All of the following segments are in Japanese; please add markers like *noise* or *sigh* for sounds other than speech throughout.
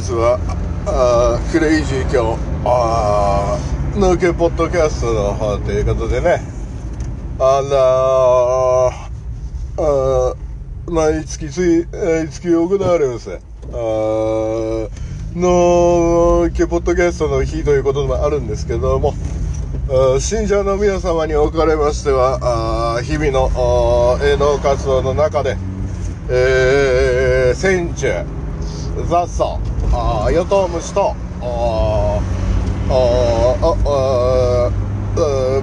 日はあクレイジー今日あー抜けポッドキャストの方ということでね。あのー、あ毎月つい毎月行われます。あーのケポッドキャストの日ということもあるんですけども信者の皆様におかれましてはあ日々のあ営農活動の中でえー、戦中。雑草。あ与党虫とあああ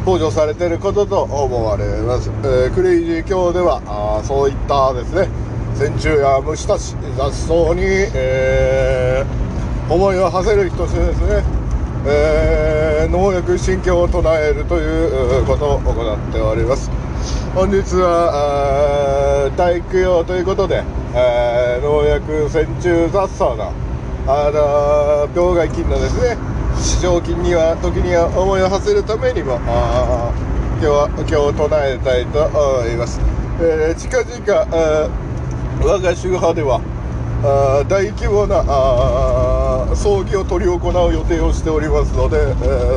防除されていることと思われます、えー、クレイジー教ではあそういったですね。線虫や虫たち雑草に、えー、思いを馳せる人としてですね、えー、農薬神経を唱えるということを行っております。本日は体育用ということで、えー、農薬線虫雑草のあの病害菌のですね市場菌には時には思いを馳せるためにもあ今日は今日唱えたいと思います、えー、近々我が宗派ではあ大規模なあ葬儀を執り行う予定をしておりますので、え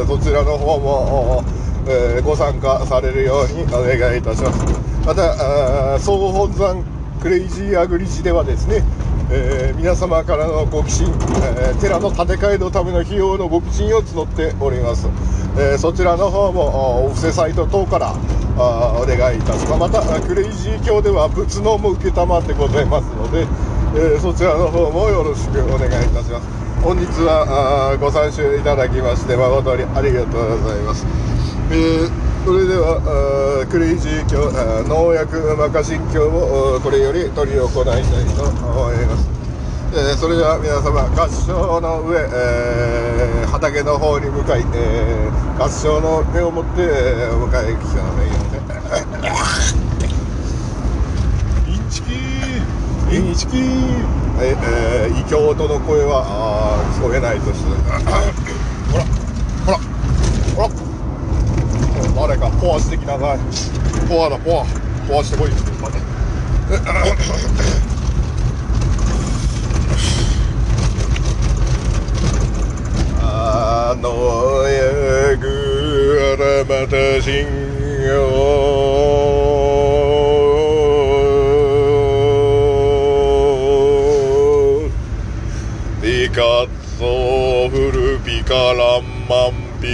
ー、そちらの方も、え、ご参加されるようにお願いいたします。また総本山クレイジーアグリジではですねえー、皆様からのご寄進、えー、寺の建て替えのための費用のご寄進を募っております、えー、そちらの方もお布施サイト等からあお願いいたします。またクレイジー教では仏能も承ってございますので、えそちらの方もよろしくお願いいたします。本日はご参集いただきまして誠にありがとうございます、えそれではクレイジー教農薬マカシン教をこれより執り行いたいと思います、えー、それでは皆様合唱の上、えー、畑の方に向かい、えー、合唱の手を持ってお迎えくださいインチキインチキはい、えー、異教徒の声は聞こえないとしてほらほらほら誰かポアしてきなさいポアだポアポアしてこい待て。*coughs* あのやぐあらまた信用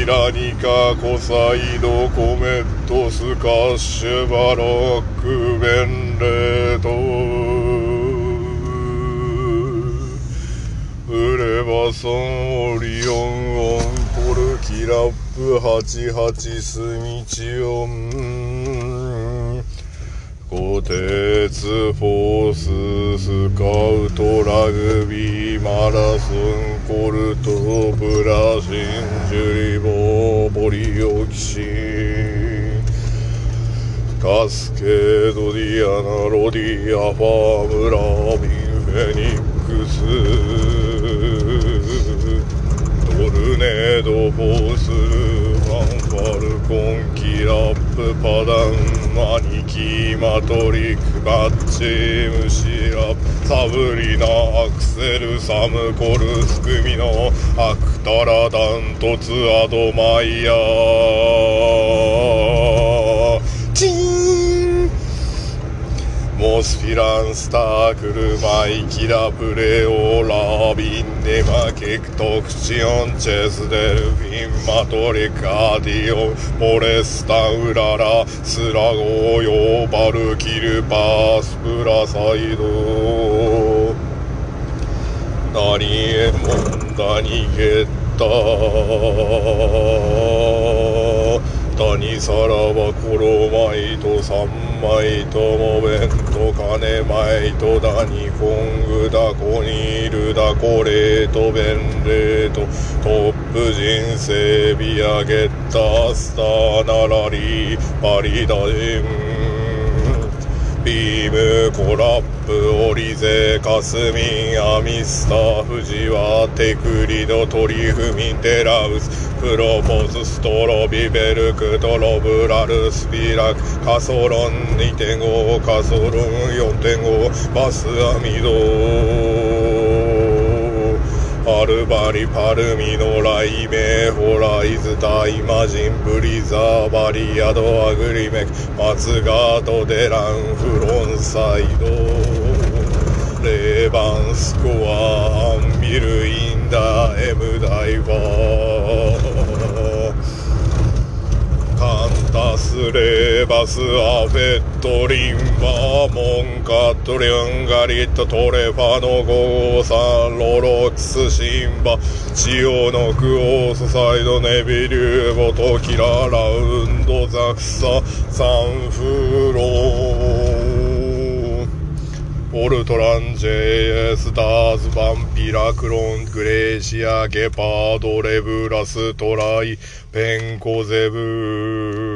マンピラニカコサイドコメットスカッシュバロックベンレートウレバソンオリオンオンコルキラップ88スミチオン。鋼鉄フォーススカウトラグビーマラソンコルトブラシンジュリボーボリオキシン。カスケードディアナロディアファームラービンフェニックス。トルネードフォースルファンファルコンキラップパダンマニキマトリックバッチムシラサブリナアクセルサムコルスクミのアクタラダントツアドマイヤー。モスフィランスタークルマイキラプレオラビンネマケクトクチオンチェスデルフィンマトリカディオンモレスタウララスラゴヨバルキルパースプラサイド。何エモンダニゲッタさらばコロマイト三枚ともベント金マイトダニコングダコニールダコレートベンレートップ人生ビアゲッタスターナラリーパリダジンビームコラップオリゼカスミンアミスターフジワテクリドトリフミンテラウスプロポーズストロビベルクトロブラルスピラクカソロン2.5カソロン4.5バスアミド。マリパルミの雷鳴ホライズ大魔神ブリザーバリアドアグリメク松ガードデランフロンサイド。レーバンスコアアンビルインダーエムダイバーカンタスレバスアフェットリンバーモンカットリュンガリットトレファノゴーサンロロクスシンバチオノクオースサイドネビリューボトキララウンドザクササンフローオルトラン JS ダーズバンピラクロングレーシアゲパードレブラストライペンコゼブ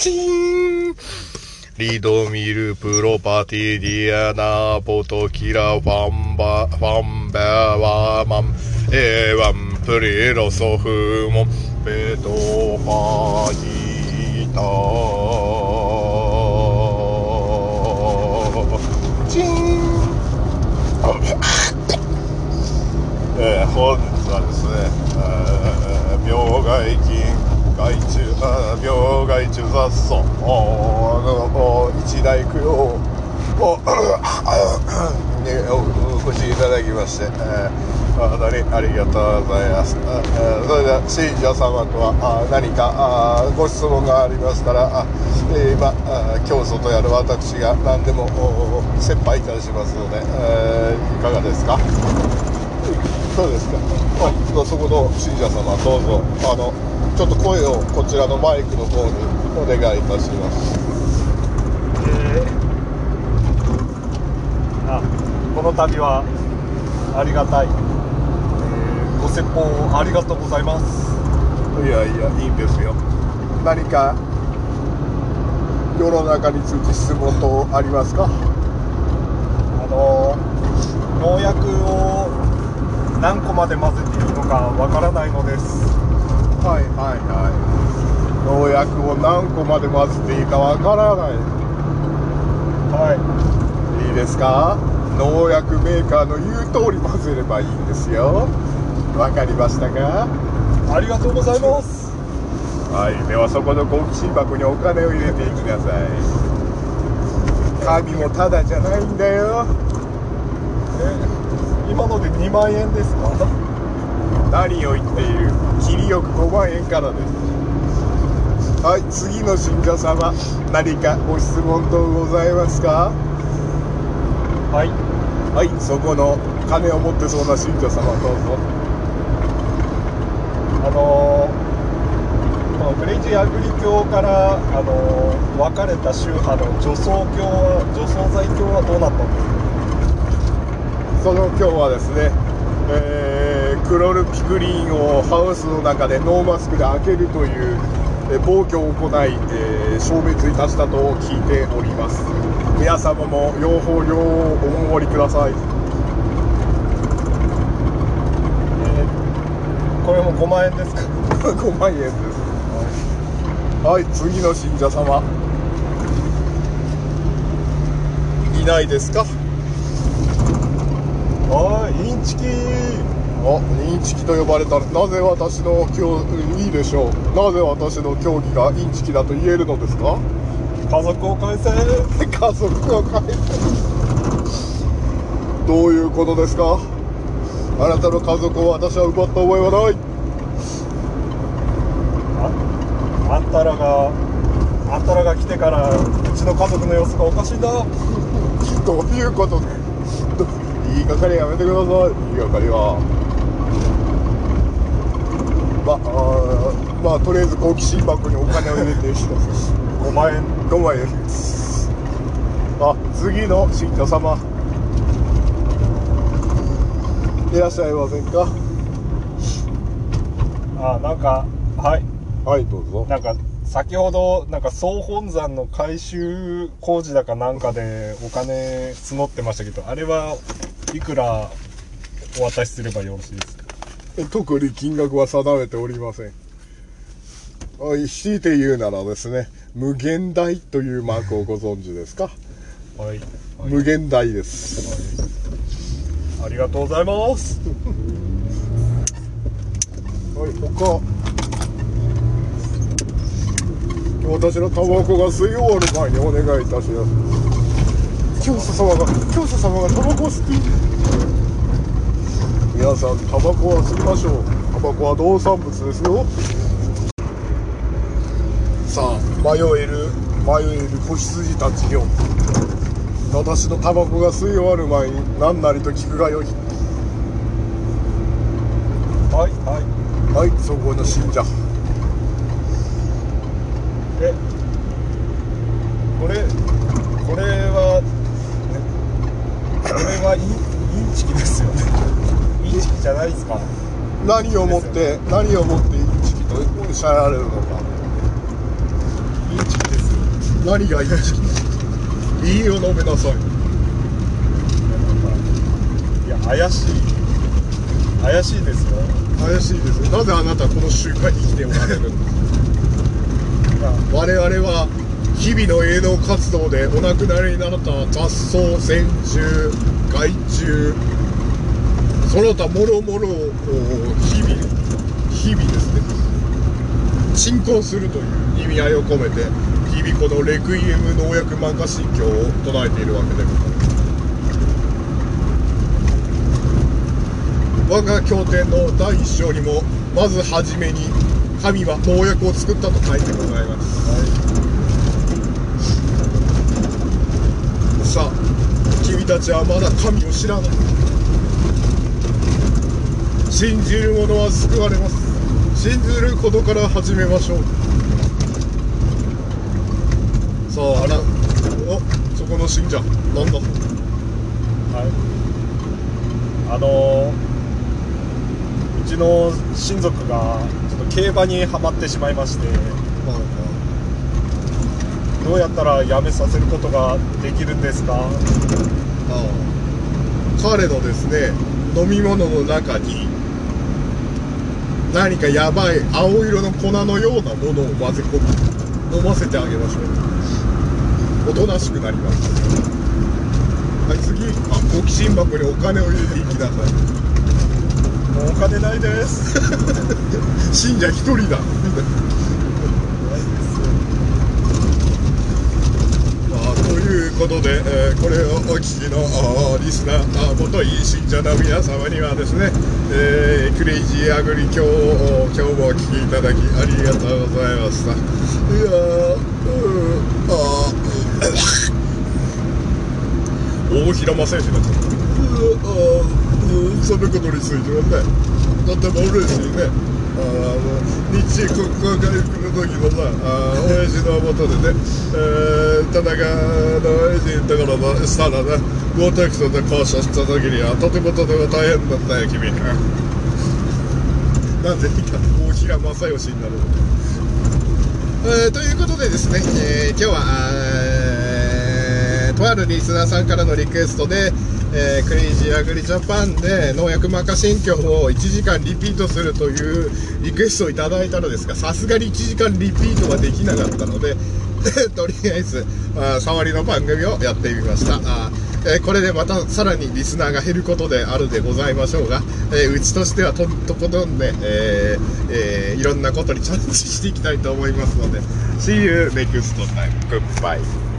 チーンリドミルプロパティディアナポトキラファンバファンバワーマン。エワンプリロソフモペトファイタチン。えー、本日はですね、えー、病害菌。害虫病害虫雑草の一大供養をお越しいただきまして、えー本当にありがとうございます。それでは信者様とは何かご質問がありましたら、今教祖とやる私が何でもお切羽いたしますので、えーいかがですかそうですか。あ、じゃあそこの信者様どうぞあのちょっと声をこちらのマイクの方にお願いいたします。えーあこの度はありがたい、えーご説法ありがとうございますいやいやいいんですよ。何か世の中について質問等ありますか？あのー農薬を何個まで混ぜていいのかわからないのです。はいはいはい。農薬を何個まで混ぜていいかわからない。はい。いですか？農薬メーカーの言う通り混ぜればいいんですよ。わかりましたか？ありがとうございます。はい。ではそこの好奇心箱にお金を入れていきなさい。紙もただじゃないんだよ。えー今ので2万円ですか？何を言っている？切りよく5万円からです。はい次の信者様何かご質問等ございますか？はい。はいそこの金を持ってそうな信者様どうぞ。あのーこのクレイジーアグリ教から、あのー分かれた宗派の除草教は除草剤教はどうなったんですか？その今日はですね、えークロルピクリンをハウスの中でノーマスクで開けるという、えー暴挙を行い、えー消滅いたしたと聞いております。皆様も両方両お守りください。えーこれも5万円ですか？*laughs* 5万円です。はい次の信者様。いないですか？はいインチキ。あインチキと呼ばれたらなぜ私の競いいでしょうなぜ私の競技がインチキだと言えるのですか？家族を返せ。*laughs* 家族を変えどういうことですか？あなたの家族を私は奪った覚えはない。ああんたらがあんたらが来てからうちの家族の様子がおかしいんだ *laughs* どういうこと？言いがかりやめてください。言いがかりは。まあーまあとりあえず好奇心箱にお金を入れて5万円5万円です。あ次の信者様。いらっしゃいませんか？あなんかはい。はいどうぞ。なんか先ほどなんか総本山の改修工事だかなんかでお金募ってましたけどあれはいくらお渡しすればよろしいですか？え特に金額は定めておりません。あ強いて言うならですね無限大というマークをご存知ですか？はい、はい。無限大です。ありがとうございます。はい他。私のタバコが吸い終わる前にお願いいたします教祖様が教祖様がタバコ好き皆さんタバコは吸いましょうタバコは動産物ですよさあ迷える迷える子羊たちよ私のタバコが吸い終わる前に何なりと聞くがよいはいはいはいそこの信者えこれこれは、れはインチキですよね。インチキじゃないですか。何をもって何をもってインチキとおっしゃられるのか。インチキですよ。何がインチキ？理由を述べなさい。いや怪しい。怪しいですよ。怪しいですなぜあなたこの集会に来ておられるの？いや。我々は日々の営農活動でお亡くなりになった。雑草線虫害虫その他もろもろをこう日々日々ですね鎮魂するという意味合いを込めて日々このレクイエム農薬満歌神教を唱えているわけでございます我が経典の第一章にもまず初めに神は農薬を作った。と書いてございます、さあ君たちはまだ神を知らない。信じる者は救われます。信じることから始めましょう。さああらおそこの信者なんだ？はい。あのうちの親族がちょっと競馬にはまってしまいましてどうやったらやめさせることができるんですか？ああ。彼のですね飲み物の中に何かやばい青色の粉のようなものを混ぜ込み飲ませてあげましょう。おとなしくなります。はい次。あご寄進箱にお金を入れていきなさい。もうお金ないです。*laughs* 信者一人だあということで、えーこれをお聞きのあーリスナーあー元いい信者の皆様にはですね、えークレイジーアグリ教を今日もお聞きいただきありがとうございました。いやーうんあー大平正義だったうんあーうんそのことについてはねとても嬉しいね。あの日国交回復の時のさあー親父のもとでね、えー、田中の親父のところの下のねゴーテクトで交渉した時にはとてもとても大変だったよ君。なぜにか大平正義になるえーということでですね、えー今日は、えーとあるリスナーさんからのリクエストで、えークレイジーアグリジャパンで農薬摩訶心教を1時間リピートするというリクエストをいただいたのですがさすがに1時間リピートはできなかったので *laughs* とりあえずあ触りの番組をやってみましたあ、えーこれでまたさらにリスナーが減ることであるでございましょうが、*laughs* えーうちとしてはととことんで、ええーいろんなことにチャレンジしていきたいと思いますので See you next time. Goodbye.